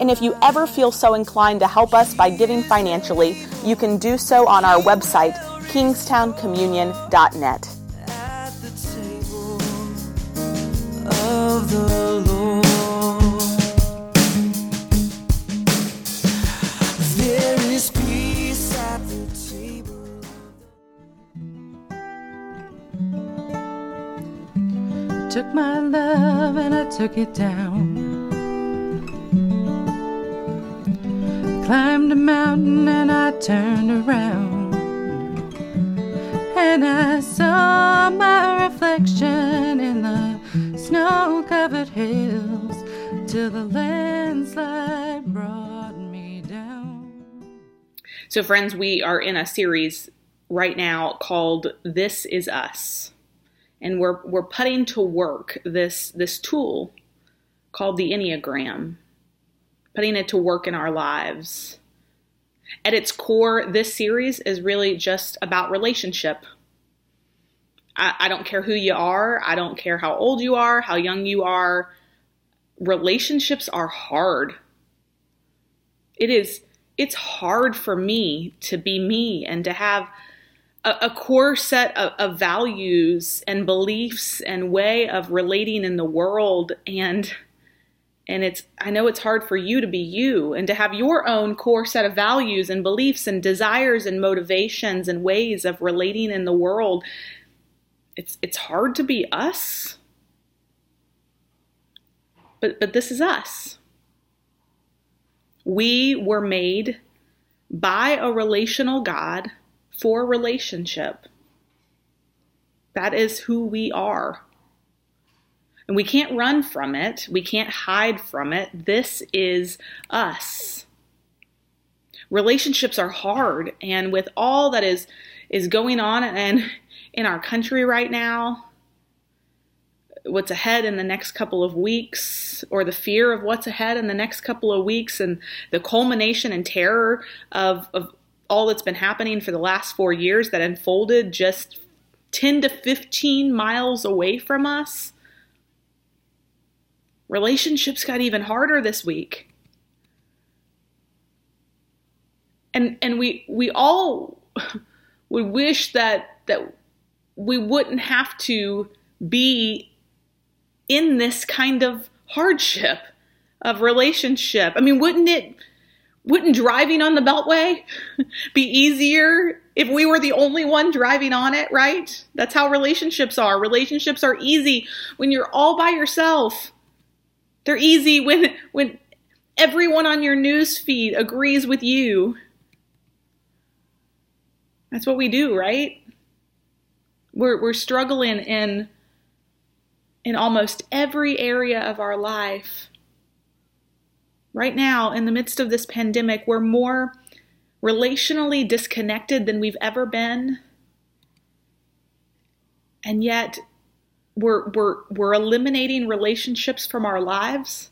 And if you ever feel so inclined to help us by giving financially, you can do so on our website, kingstowncommunion.net. Took my love and I took it down. Climbed a mountain and I turned around. And I saw my reflection in the snow covered hills till the landslide brought me down. So, friends, we are in a series right now called This Is Us. And we're, we're putting to work this, this tool called the Enneagram, putting it to work in our lives. At its core, this series is really just about relationship. I, I don't care who you are, I don't care how old you are, how young you are. Relationships are hard. It is it's hard for me to be me and to have a, a core set of, of values and beliefs and way of relating in the world and and it's i know it's hard for you to be you and to have your own core set of values and beliefs and desires and motivations and ways of relating in the world it's it's hard to be us but but this is us we were made by a relational God for relationship. That is who we are. And we can't run from it. We can't hide from it. This is us. Relationships are hard, and with all that is is going on and in our country right now, what's ahead in the next couple of weeks or the fear of what's ahead in the next couple of weeks and the culmination and terror of, of all that's been happening for the last four years that unfolded just 10 to 15 miles away from us relationships got even harder this week and and we we all we wish that that we wouldn't have to be in this kind of hardship of relationship. I mean, wouldn't it wouldn't driving on the beltway be easier if we were the only one driving on it, right? That's how relationships are. Relationships are easy when you're all by yourself. They're easy when when everyone on your news feed agrees with you. That's what we do, right? We're we're struggling in in almost every area of our life. Right now, in the midst of this pandemic, we're more relationally disconnected than we've ever been. And yet, we're, we're, we're eliminating relationships from our lives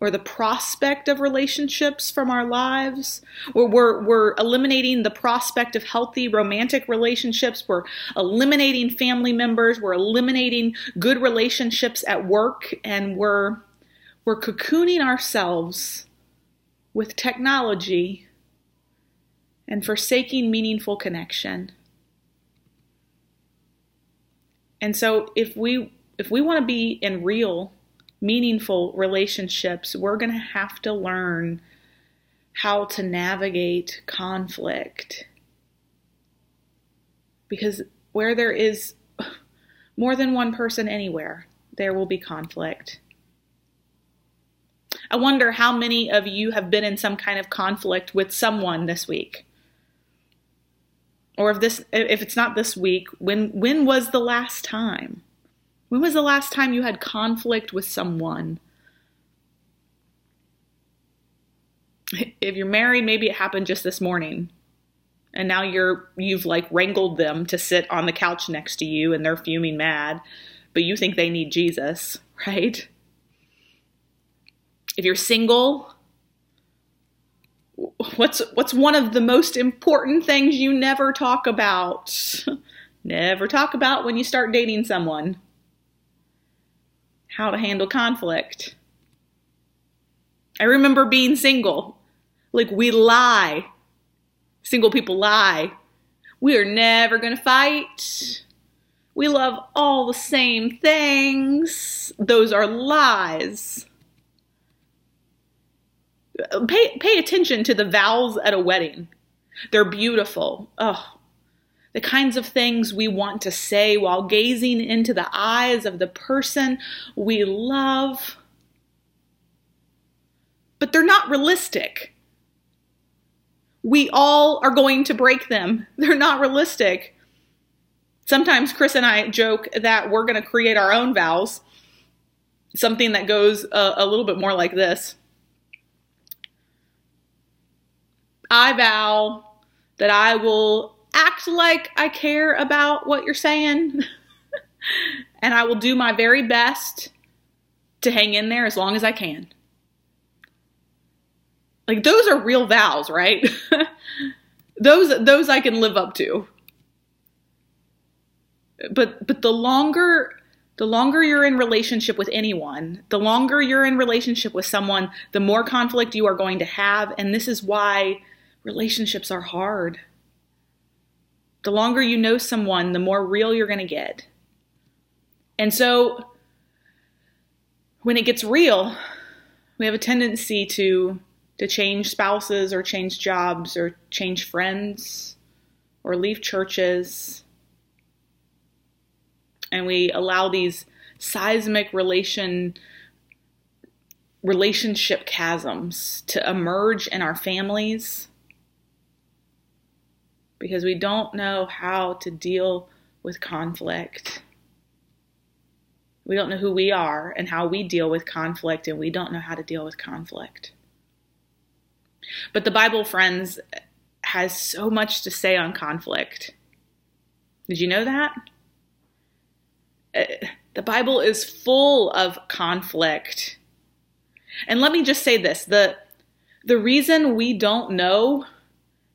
or the prospect of relationships from our lives. Or we're, we're eliminating the prospect of healthy romantic relationships. We're eliminating family members. We're eliminating good relationships at work. And we're, we're cocooning ourselves with technology and forsaking meaningful connection. And so if we if we want to be in real meaningful relationships, we're going to have to learn how to navigate conflict. Because where there is more than one person anywhere, there will be conflict. I wonder how many of you have been in some kind of conflict with someone this week. Or if this if it's not this week, when when was the last time? When was the last time you had conflict with someone? If you're married, maybe it happened just this morning. And now you're you've like wrangled them to sit on the couch next to you and they're fuming mad, but you think they need Jesus, right? If you're single, what's what's one of the most important things you never talk about? never talk about when you start dating someone. How to handle conflict. I remember being single. Like we lie. Single people lie. We are never going to fight. We love all the same things. Those are lies pay pay attention to the vows at a wedding. They're beautiful. Oh, the kinds of things we want to say while gazing into the eyes of the person we love. But they're not realistic. We all are going to break them. They're not realistic. Sometimes Chris and I joke that we're going to create our own vows, something that goes a, a little bit more like this. I vow that I will act like I care about what you're saying. and I will do my very best to hang in there as long as I can. Like those are real vows, right? those those I can live up to. But but the longer the longer you're in relationship with anyone, the longer you're in relationship with someone, the more conflict you are going to have and this is why relationships are hard. The longer you know someone, the more real you're going to get. And so when it gets real, we have a tendency to to change spouses or change jobs or change friends or leave churches. And we allow these seismic relation relationship chasms to emerge in our families because we don't know how to deal with conflict. We don't know who we are and how we deal with conflict, and we don't know how to deal with conflict. But the Bible, friends, has so much to say on conflict. Did you know that? Uh, the Bible is full of conflict. And let me just say this the, the reason we don't know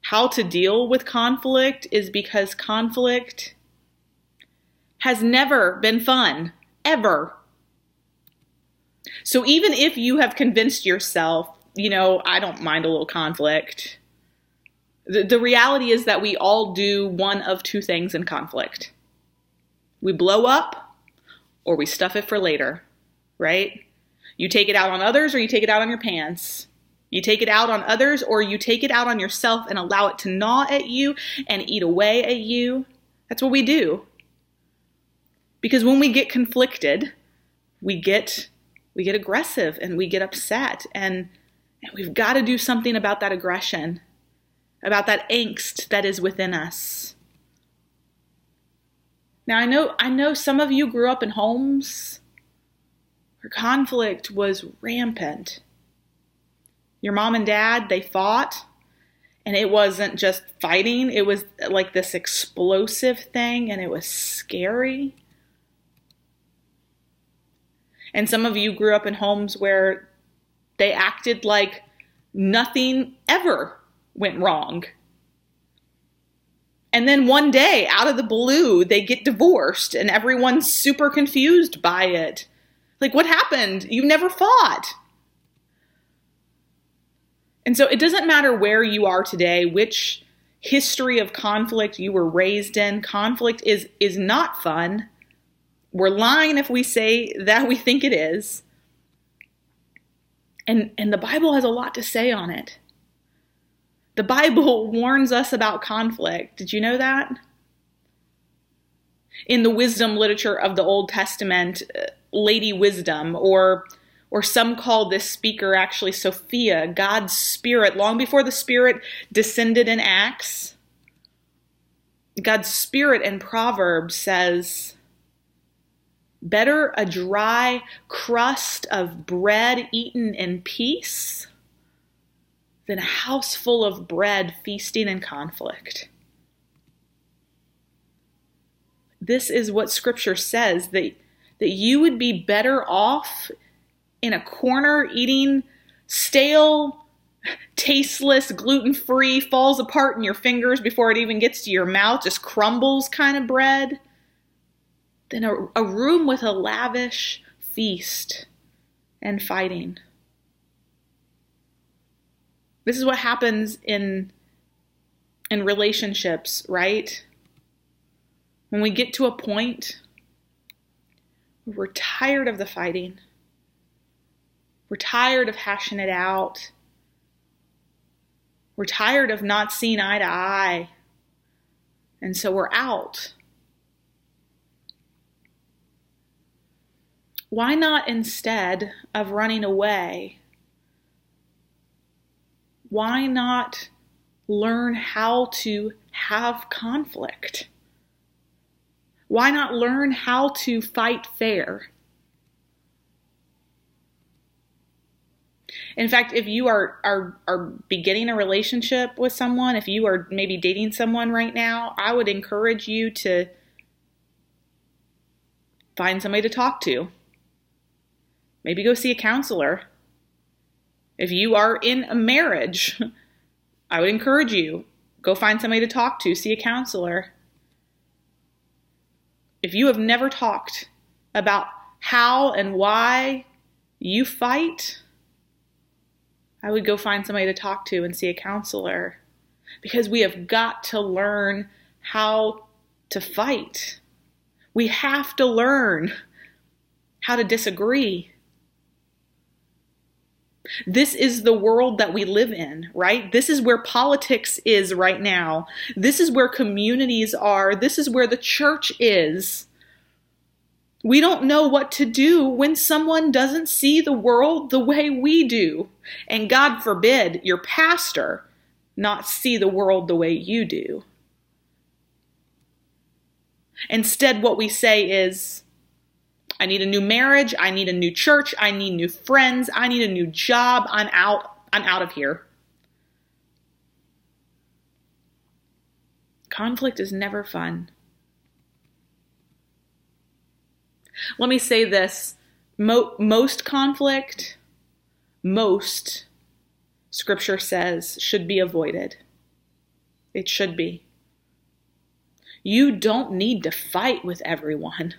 how to deal with conflict is because conflict has never been fun, ever. So even if you have convinced yourself, you know, I don't mind a little conflict, the, the reality is that we all do one of two things in conflict we blow up or we stuff it for later, right? You take it out on others or you take it out on your pants. You take it out on others or you take it out on yourself and allow it to gnaw at you and eat away at you. That's what we do. Because when we get conflicted, we get we get aggressive and we get upset and, and we've got to do something about that aggression, about that angst that is within us. Now I know I know some of you grew up in homes where conflict was rampant your mom and dad, they fought. And it wasn't just fighting, it was like this explosive thing, and it was scary. And some of you grew up in homes where they acted like nothing ever went wrong. And then one day, out of the blue, they get divorced and everyone's super confused by it. Like, what happened? You never fought. And so it doesn't matter where you are today, which history of conflict you were raised in. Conflict is is not fun. We're lying if we say that we think it is. And and the Bible has a lot to say on it. The Bible warns us about conflict. Did you know that? in the wisdom literature of the Old Testament, uh, Lady Wisdom, or or some call this speaker actually Sophia, God's spirit, long before the spirit descended in Acts. God's spirit in Proverbs says, Better a dry crust of bread eaten in peace than a house full of bread feasting in conflict. This is what scripture says that, that you would be better off in a corner eating stale, tasteless, gluten free, falls apart in your fingers before it even gets to your mouth, just crumbles kind of bread than a, a room with a lavish feast and fighting. This is what happens in in relationships, right? When we get to a point where we're tired of the fighting, we're tired of hashing it out, we're tired of not seeing eye to eye, and so we're out. Why not instead of running away? Why not learn how to have conflict? Why not learn how to fight fair? In fact, if you are, are are beginning a relationship with someone, if you are maybe dating someone right now, I would encourage you to find somebody to talk to. Maybe go see a counselor. If you are in a marriage, I would encourage you go find somebody to talk to, see a counselor. If you have never talked about how and why you fight, I would go find somebody to talk to and see a counselor because we have got to learn how to fight. We have to learn how to disagree. This is the world that we live in, right? This is where politics is right now. This is where communities are. This is where the church is. We don't know what to do when someone doesn't see the world the way we do. And God forbid your pastor not see the world the way you do. Instead, what we say is, I need a new marriage. I need a new church. I need new friends. I need a new job. I'm out. I'm out of here. Conflict is never fun. Let me say this Mo- most conflict, most scripture says should be avoided. It should be. You don't need to fight with everyone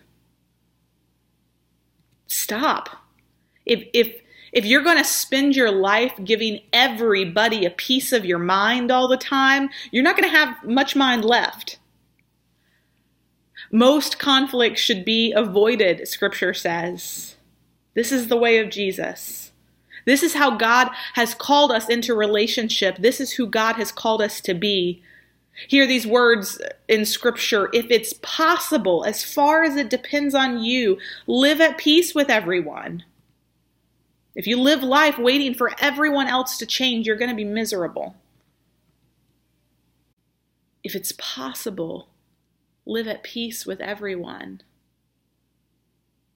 stop. If if if you're going to spend your life giving everybody a piece of your mind all the time, you're not going to have much mind left. Most conflicts should be avoided, scripture says. This is the way of Jesus. This is how God has called us into relationship. This is who God has called us to be. Hear these words in scripture. If it's possible, as far as it depends on you, live at peace with everyone. If you live life waiting for everyone else to change, you're going to be miserable. If it's possible, live at peace with everyone.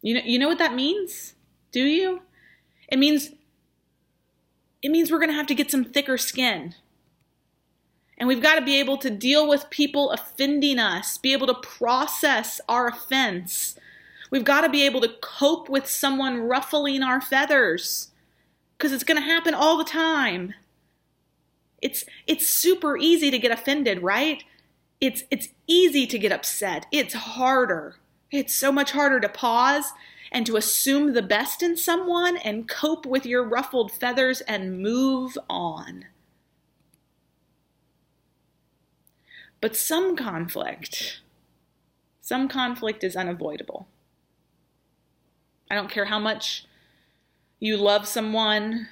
You know, you know what that means? Do you? It means it means we're going to have to get some thicker skin. And we've got to be able to deal with people offending us, be able to process our offense. We've got to be able to cope with someone ruffling our feathers because it's going to happen all the time. It's it's super easy to get offended, right? It's it's easy to get upset. It's harder. It's so much harder to pause and to assume the best in someone and cope with your ruffled feathers and move on. But some conflict, some conflict is unavoidable. I don't care how much you love someone,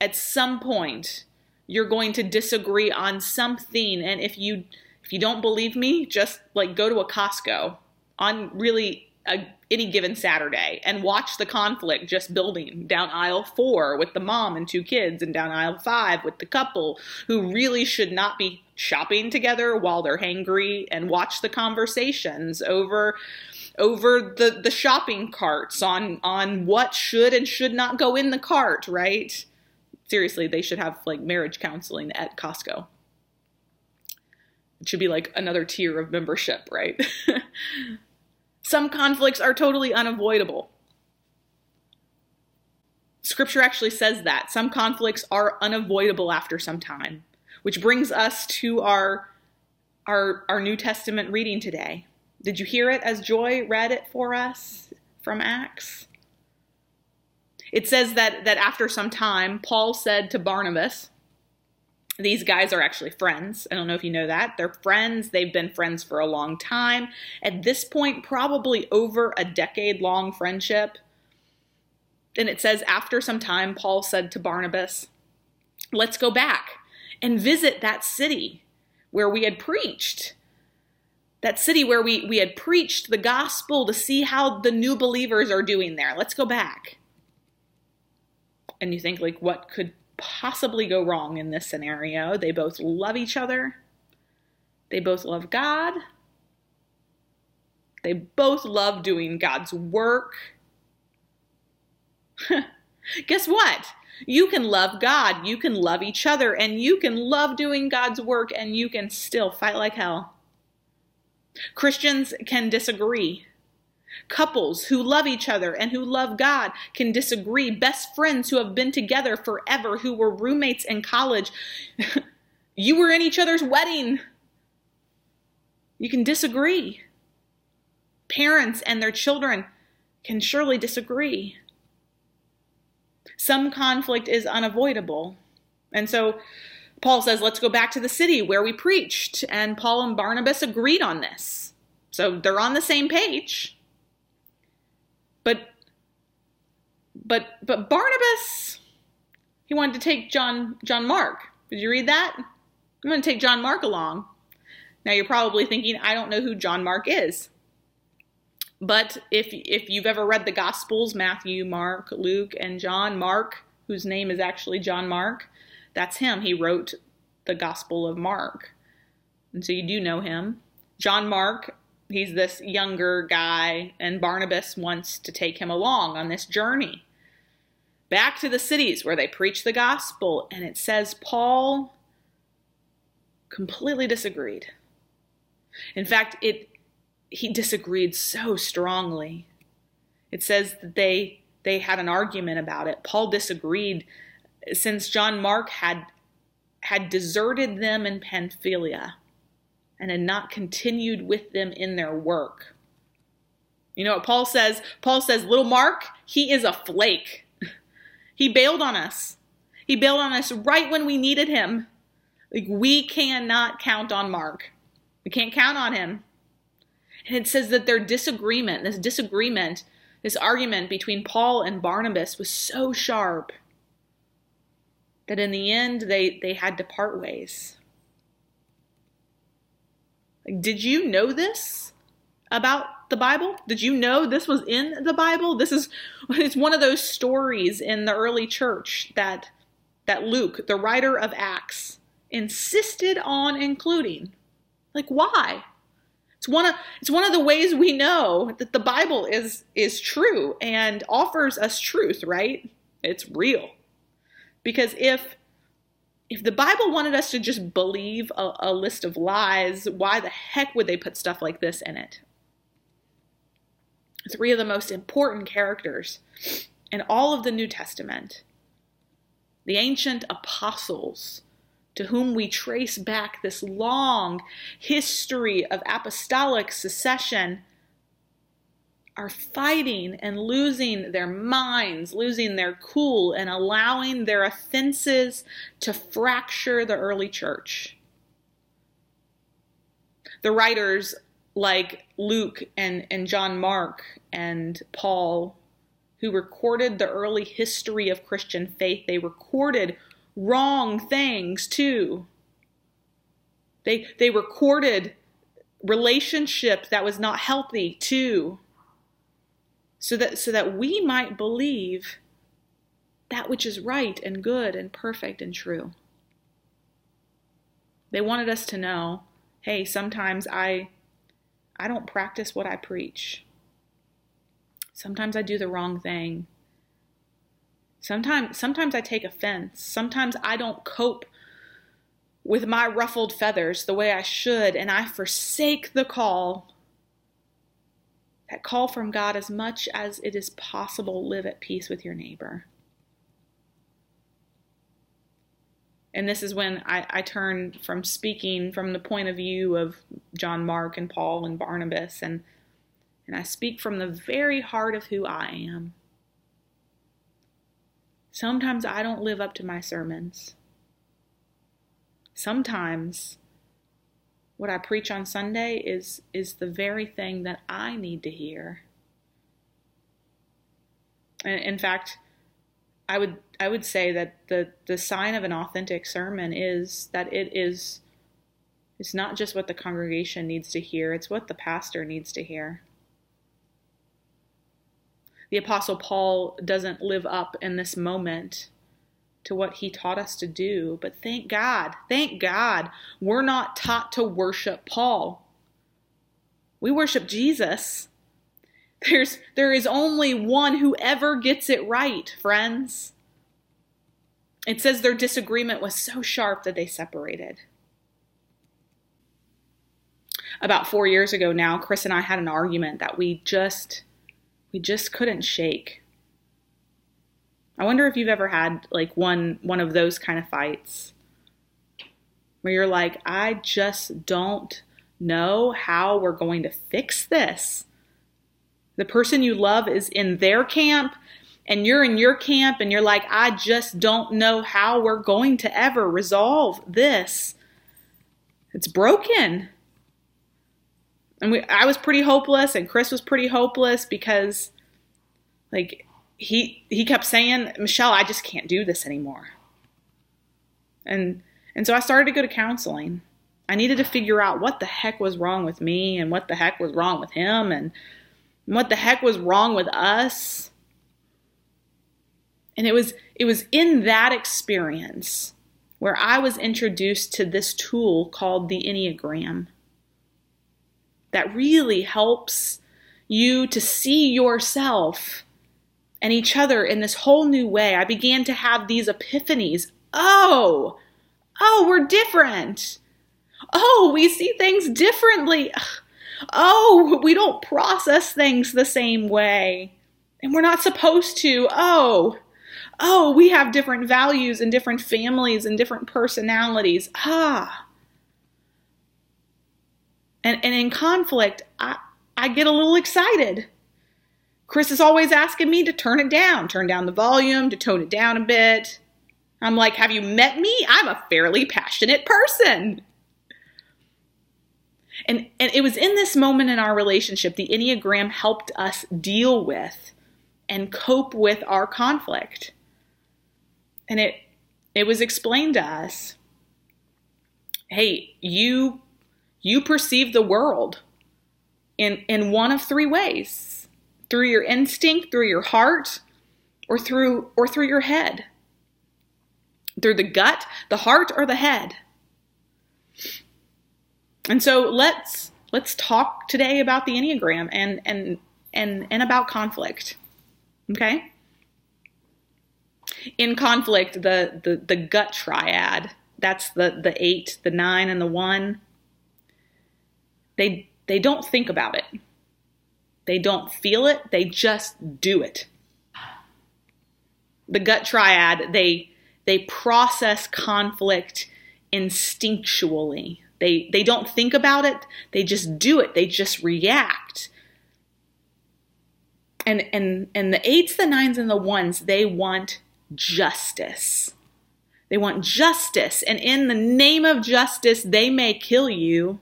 at some point you're going to disagree on something and if you if you don't believe me, just like go to a Costco on really a, any given Saturday and watch the conflict just building down aisle four with the mom and two kids, and down aisle five with the couple who really should not be shopping together while they're hangry, and watch the conversations over over the the shopping carts on on what should and should not go in the cart, right? Seriously, they should have like marriage counseling at Costco. Should be like another tier of membership, right? Some conflicts are totally unavoidable. Scripture actually says that. Some conflicts are unavoidable after some time, which brings us to our, our, our New Testament reading today. Did you hear it as Joy read it for us from Acts? It says that, that after some time, Paul said to Barnabas, these guys are actually friends. I don't know if you know that. They're friends. They've been friends for a long time. At this point, probably over a decade long friendship. And it says, after some time, Paul said to Barnabas, Let's go back and visit that city where we had preached. That city where we, we had preached the gospel to see how the new believers are doing there. Let's go back. And you think, like, what could possibly go wrong in this scenario. They both love each other, they both love God, they both love doing God's work. Guess what? You can love God, you can love each other, and you can love doing God's work, and you can still fight like hell. Christians can disagree. Couples who love each other and who love God can disagree. Best friends who have been together forever, who were roommates in college. you were in each other's wedding. You can disagree. Parents and their children can surely disagree. Some conflict is unavoidable. And so Paul says, let's go back to the city where we preached. And Paul and Barnabas agreed on this. So they're on the same page. But but but Barnabas he wanted to take John John Mark. Did you read that? I'm going to take John Mark along. Now you're probably thinking I don't know who John Mark is. But if if you've ever read the Gospels, Matthew, Mark, Luke, and John, Mark, whose name is actually John Mark, that's him. He wrote the Gospel of Mark. And so you do know him. John Mark he's this younger guy, and Barnabas wants to take him along on this journey back to the cities where they preach the gospel. And it says Paul completely disagreed. In fact, it he disagreed so strongly. It says that they they had an argument about it. Paul disagreed since John Mark had had deserted them in Pamphylia and had not continued with them in their work. You know what Paul says? Paul says, Little Mark, he is a flake. he bailed on us. He bailed on us right when we needed him. Like, we cannot count on Mark. We can't count on him. And it says that their disagreement, this disagreement, this argument between Paul and Barnabas was so sharp that in the end they, they had to part ways. Like, did you know this about the Bible? Did you know this was in the Bible? This is it's one of those stories in the early church that that Luke, the writer of Acts, insisted on including. Like why? It's one of it's one of the ways we know that the Bible is is true and offers us truth, right? It's real. Because if if the Bible wanted us to just believe a, a, list of lies, why the heck would they put stuff like this in it? Three of the most important characters in all of the New Testament, the ancient apostles, to whom we trace back this long history of apostolic succession are fighting and losing their minds, losing their cool, and allowing their offenses to fracture the early church. The writers like Luke and, and John Mark and Paul, who recorded the early history of Christian faith, they recorded wrong things too. They, they recorded relationship that was not healthy too. So that so that we might believe that which is right and good and perfect and true. They wanted us to know, hey, sometimes I I don't practice what I preach. Sometimes I do the wrong thing. Sometimes sometimes I take offense. Sometimes I don't cope with my ruffled feathers the way I should and I forsake the call that call from God as much as it is possible live at peace with your neighbor. And this is when I, I turn from speaking from the point of view of John Mark and Paul and Barnabas, and, and I speak from the very heart of who I am. Sometimes I don't live up to my sermons. Sometimes what I preach on Sunday is, is the very thing that I need to hear. And in fact, I would I would say that the the sign of an authentic sermon is that it is it's not just what the congregation needs to hear, it's what the pastor needs to hear. The apostle Paul doesn't live up in this moment to what he taught us to do, but thank God, thank God, we're not taught to worship Paul. We worship Jesus. There's there is only one who ever gets it right, friends. It says their disagreement was so sharp that they separated. About 4 years ago now, Chris and I had an argument that we just we just couldn't shake. I wonder if you've ever had like one one of those kind of fights where you're like, I just don't know how we're going to fix this. The person you love is in their camp and you're in your camp and you're like, I just don't know how we're going to ever resolve this. It's broken. And we, I was pretty hopeless and Chris was pretty hopeless because like he he kept saying, "Michelle, I just can't do this anymore." And and so I started to go to counseling. I needed to figure out what the heck was wrong with me and what the heck was wrong with him and what the heck was wrong with us. And it was it was in that experience where I was introduced to this tool called the Enneagram that really helps you to see yourself and each other in this whole new way. I began to have these epiphanies. Oh, oh, we're different. Oh, we see things differently. Oh, we don't process things the same way. And we're not supposed to. Oh, oh, we have different values and different families and different personalities. Ah. And, and in conflict, I, I get a little excited. Chris is always asking me to turn it down, turn down the volume, to tone it down a bit. I'm like, have you met me? I'm a fairly passionate person. And, and it was in this moment in our relationship, the Enneagram helped us deal with and cope with our conflict. And it, it was explained to us hey, you, you perceive the world in, in one of three ways through your instinct, through your heart, or through, or through your head. Through the gut, the heart, or the head. And so let's let's talk today about the Enneagram and and and and about conflict. Okay? In conflict, the the, the gut triad, that's the the eight, the nine, and the one, they they don't think about it. They don't feel it, they just do it. The gut triad, they they process conflict instinctually. They they don't think about it, they just do it. They just react. And and and the 8s, the 9s and the 1s, they want justice. They want justice, and in the name of justice, they may kill you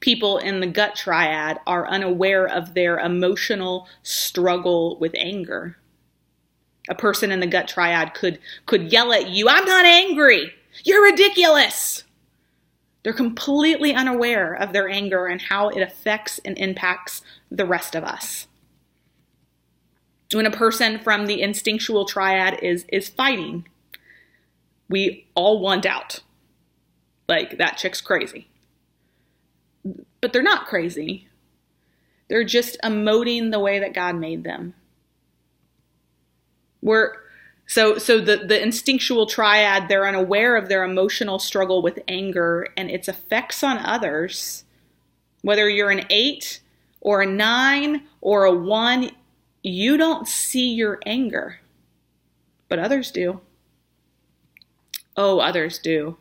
people in the gut triad are unaware of their emotional struggle with anger. A person in the gut triad could could yell at you, "I'm not angry. You're ridiculous." They're completely unaware of their anger and how it affects and impacts the rest of us. When a person from the instinctual triad is, is fighting, we all want out. Like, that chick's crazy. But they're not crazy. They're just emoting the way that God made them. We're so so the the instinctual triad they're unaware of their emotional struggle with anger and its effects on others. Whether you're an 8 or a 9 or a 1, you don't see your anger. But others do. Oh, others do.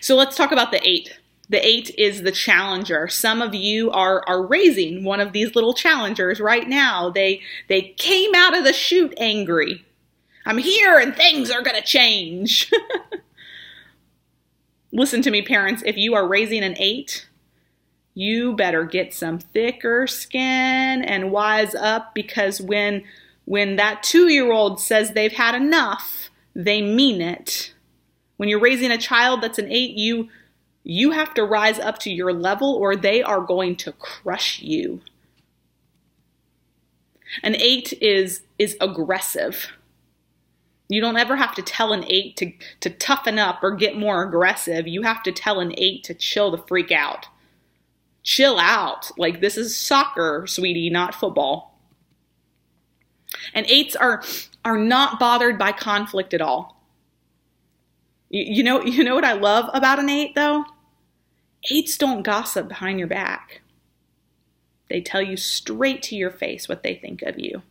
So let's talk about the 8. The eight is the challenger. Some of you are, are raising one of these little challengers right now. They, they came out of the chute angry. I'm here and things are going to change. Listen to me, parents. If you are raising an eight, you better get some thicker skin and wise up because when when that two year old says they've had enough, they mean it. When you're raising a child that's an eight, you you have to rise up to your level or they are going to crush you. An eight is, is aggressive. You don't ever have to tell an eight to, to toughen up or get more aggressive. You have to tell an eight to chill the freak out. Chill out. Like this is soccer, sweetie, not football. And eights are, are not bothered by conflict at all. You, you know, you know what I love about an eight though? Eights don't gossip behind your back. They tell you straight to your face what they think of you.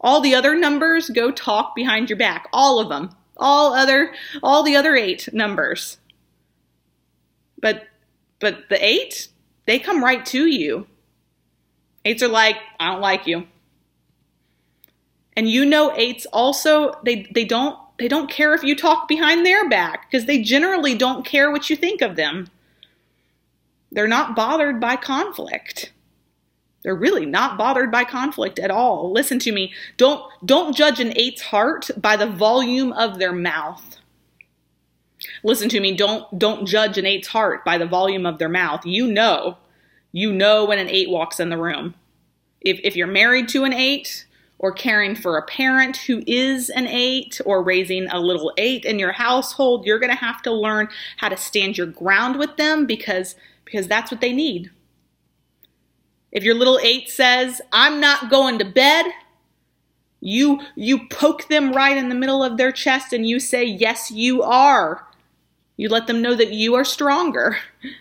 All the other numbers go talk behind your back. All of them. All other all the other 8 numbers. But but the 8, they come right to you. Eights are like, I don't like you. And you know eights also they they don't they don't care if you talk behind their back because they generally don't care what you think of them. They're not bothered by conflict. They're really not bothered by conflict at all. Listen to me. Don't don't judge an eight's heart by the volume of their mouth. Listen to me. Don't don't judge an eight's heart by the volume of their mouth. You know. You know when an eight walks in the room. If if you're married to an eight or caring for a parent who is an eight or raising a little eight in your household, you're going to have to learn how to stand your ground with them because because that's what they need. If your little eight says, I'm not going to bed, you, you poke them right in the middle of their chest and you say, Yes, you are. You let them know that you are stronger.